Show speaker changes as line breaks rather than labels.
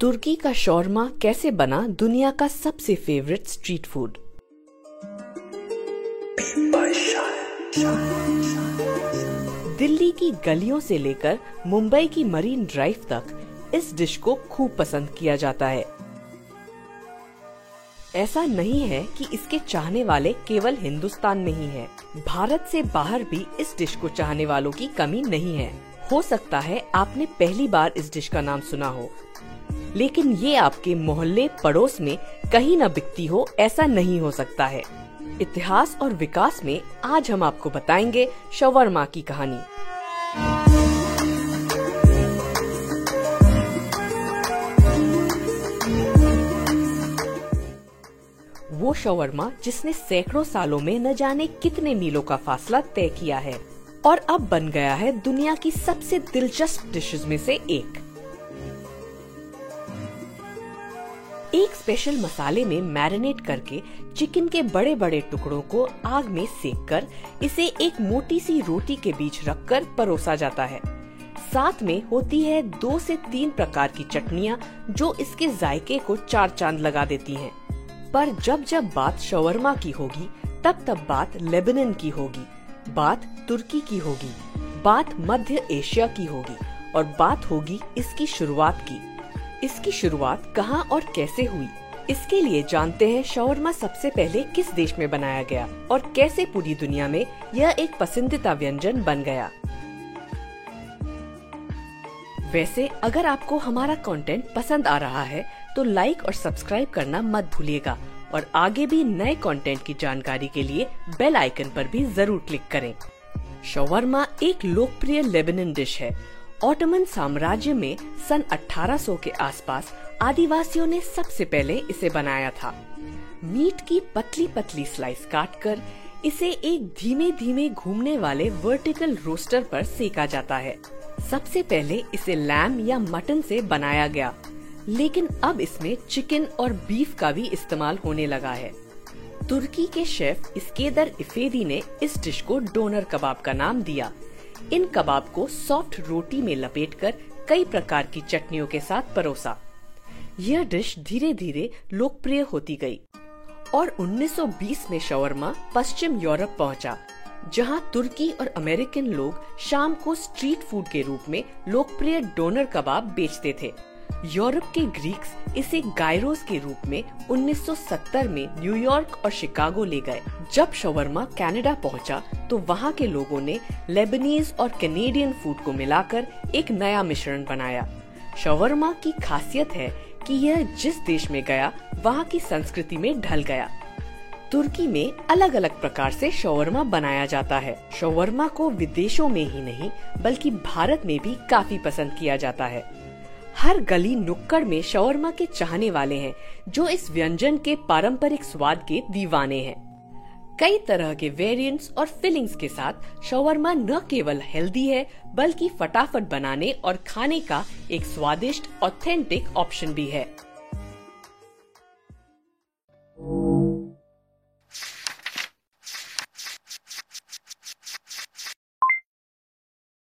तुर्की का शौरमा कैसे बना दुनिया का सबसे फेवरेट स्ट्रीट फ़ूड दिल्ली की गलियों से लेकर मुंबई की मरीन ड्राइव तक इस डिश को खूब पसंद किया जाता है। ऐसा नहीं है कि इसके चाहने वाले केवल हिंदुस्तान में ही है। भारत से बाहर भी इस डिश को चाहने वालों की कमी नहीं है। हो सकता है आपने पहली बार इस डिश का नाम सुना हो। लेकिन ये आपके मोहल्ले पड़ोस में कहीं न बिकती हो, ऐसा नहीं हो सकता है। इतिहास और विकास में आज हम आपको बताएँगे शवरमा की कहानी। वो शवरमा जिसने सैकड़ों सालों में न जाने कितने मीलों का फासला तय किया है और अब बन गया है दुनिया की सबसे दिलचस्प डिशेस में से एक। एक स्पेशल मसाले में मैरिनेट करके चिकन के बड़े बड़े टुकड़ों को आग में सेक कर इसे एक मोटी सी रोटी के बीच रखकर परोसा जाता है साथ में होती है दो से तीन प्रकार की चटनियाँ जो इसके जायके को चार चाँद लगा देती हैं। पर जब जब बात शवरमा की होगी, तब तब बात लेबनन की होगी, बात तुर्की की होगी, बात मध्य एशिया की होगी और बात होगी इसकी शुरुआत की इसकी शुरुआत कहाँ और कैसे हुई? इसके लिए जानते हैं शवरमा सबसे पहले किस देश में बनाया गया और कैसे पूरी दुनिया में यह एक पसंदीदा व्यंजन बन गया। वैसे, अगर आपको हमारा कंटेंट पसंद आ रहा है तो लाइक और सब्सक्राइब करना मत भूलिएगा और आगे भी नए कंटेंट की जानकारी के लिए बेल आइकन पर भी ज़रूर क्लिक करें। शवरमा एक लोकप्रिय लेबनन डिश है ऑटोमन साम्राज्य में सन 1800 के आसपास आदिवासियों ने सबसे पहले इसे बनाया था। मीट की पतली पतली स्लाइस काटकर इसे एक धीमे धीमे घूमने वाले वर्टिकल रोस्टर पर सेका जाता है। सबसे पहले इसे लैम या मटन से बनाया गया, लेकिन अब इसमें चिकन और बीफ का भी इस्तेमाल होने लगा है। तुर्की के शेफ इस्केदर इफेदी ने इस डिश को डोनर कबाब का नाम दिया। इन कबाब को सॉफ्ट रोटी में लपेटकर कई प्रकार की चटनियों के साथ परोसा। यह डिश धीरे धीरे लोकप्रिय होती गई और 1920 में शवरमा पश्चिम यूरोप पहुँचा, जहाँ तुर्की और अमेरिकन लोग शाम को स्ट्रीट फ़ूड के रूप में लोकप्रिय डोनर कबाब बेचते थे। यूरोप के ग्रीक्स इसे गायरोस के रूप में 1970 में न्यूयॉर्क और शिकागो ले गए। जब शवरमा कनाडा पहुँचा तो वहाँ के लोगों ने लेबनीज और कैनेडियन फ़ूड को मिलाकर एक नया मिश्रण बनाया। शवरमा की खासियत है कि यह जिस देश में गया, वहाँ की संस्कृति में ढल गया। तुर्की में अलग अलग प्रकार से शवरमा बनाया जाता है। शवरमा को विदेशों में ही नहीं, बल्कि भारत में भी काफ़ी पसंद किया जाता है। हर गली नुक्कड़ में शवरमा के चाहने वाले हैं, जो इस व्यंजन के पारंपरिक स्वाद के दीवाने हैं। कई तरह के वेरिएंट्स और फिलिंग्स के साथ शवरमा न केवल हेल्दी है, बल्कि फटाफट बनाने और खाने का एक स्वादिष्ट ऑथेंटिक ऑप्शन भी है।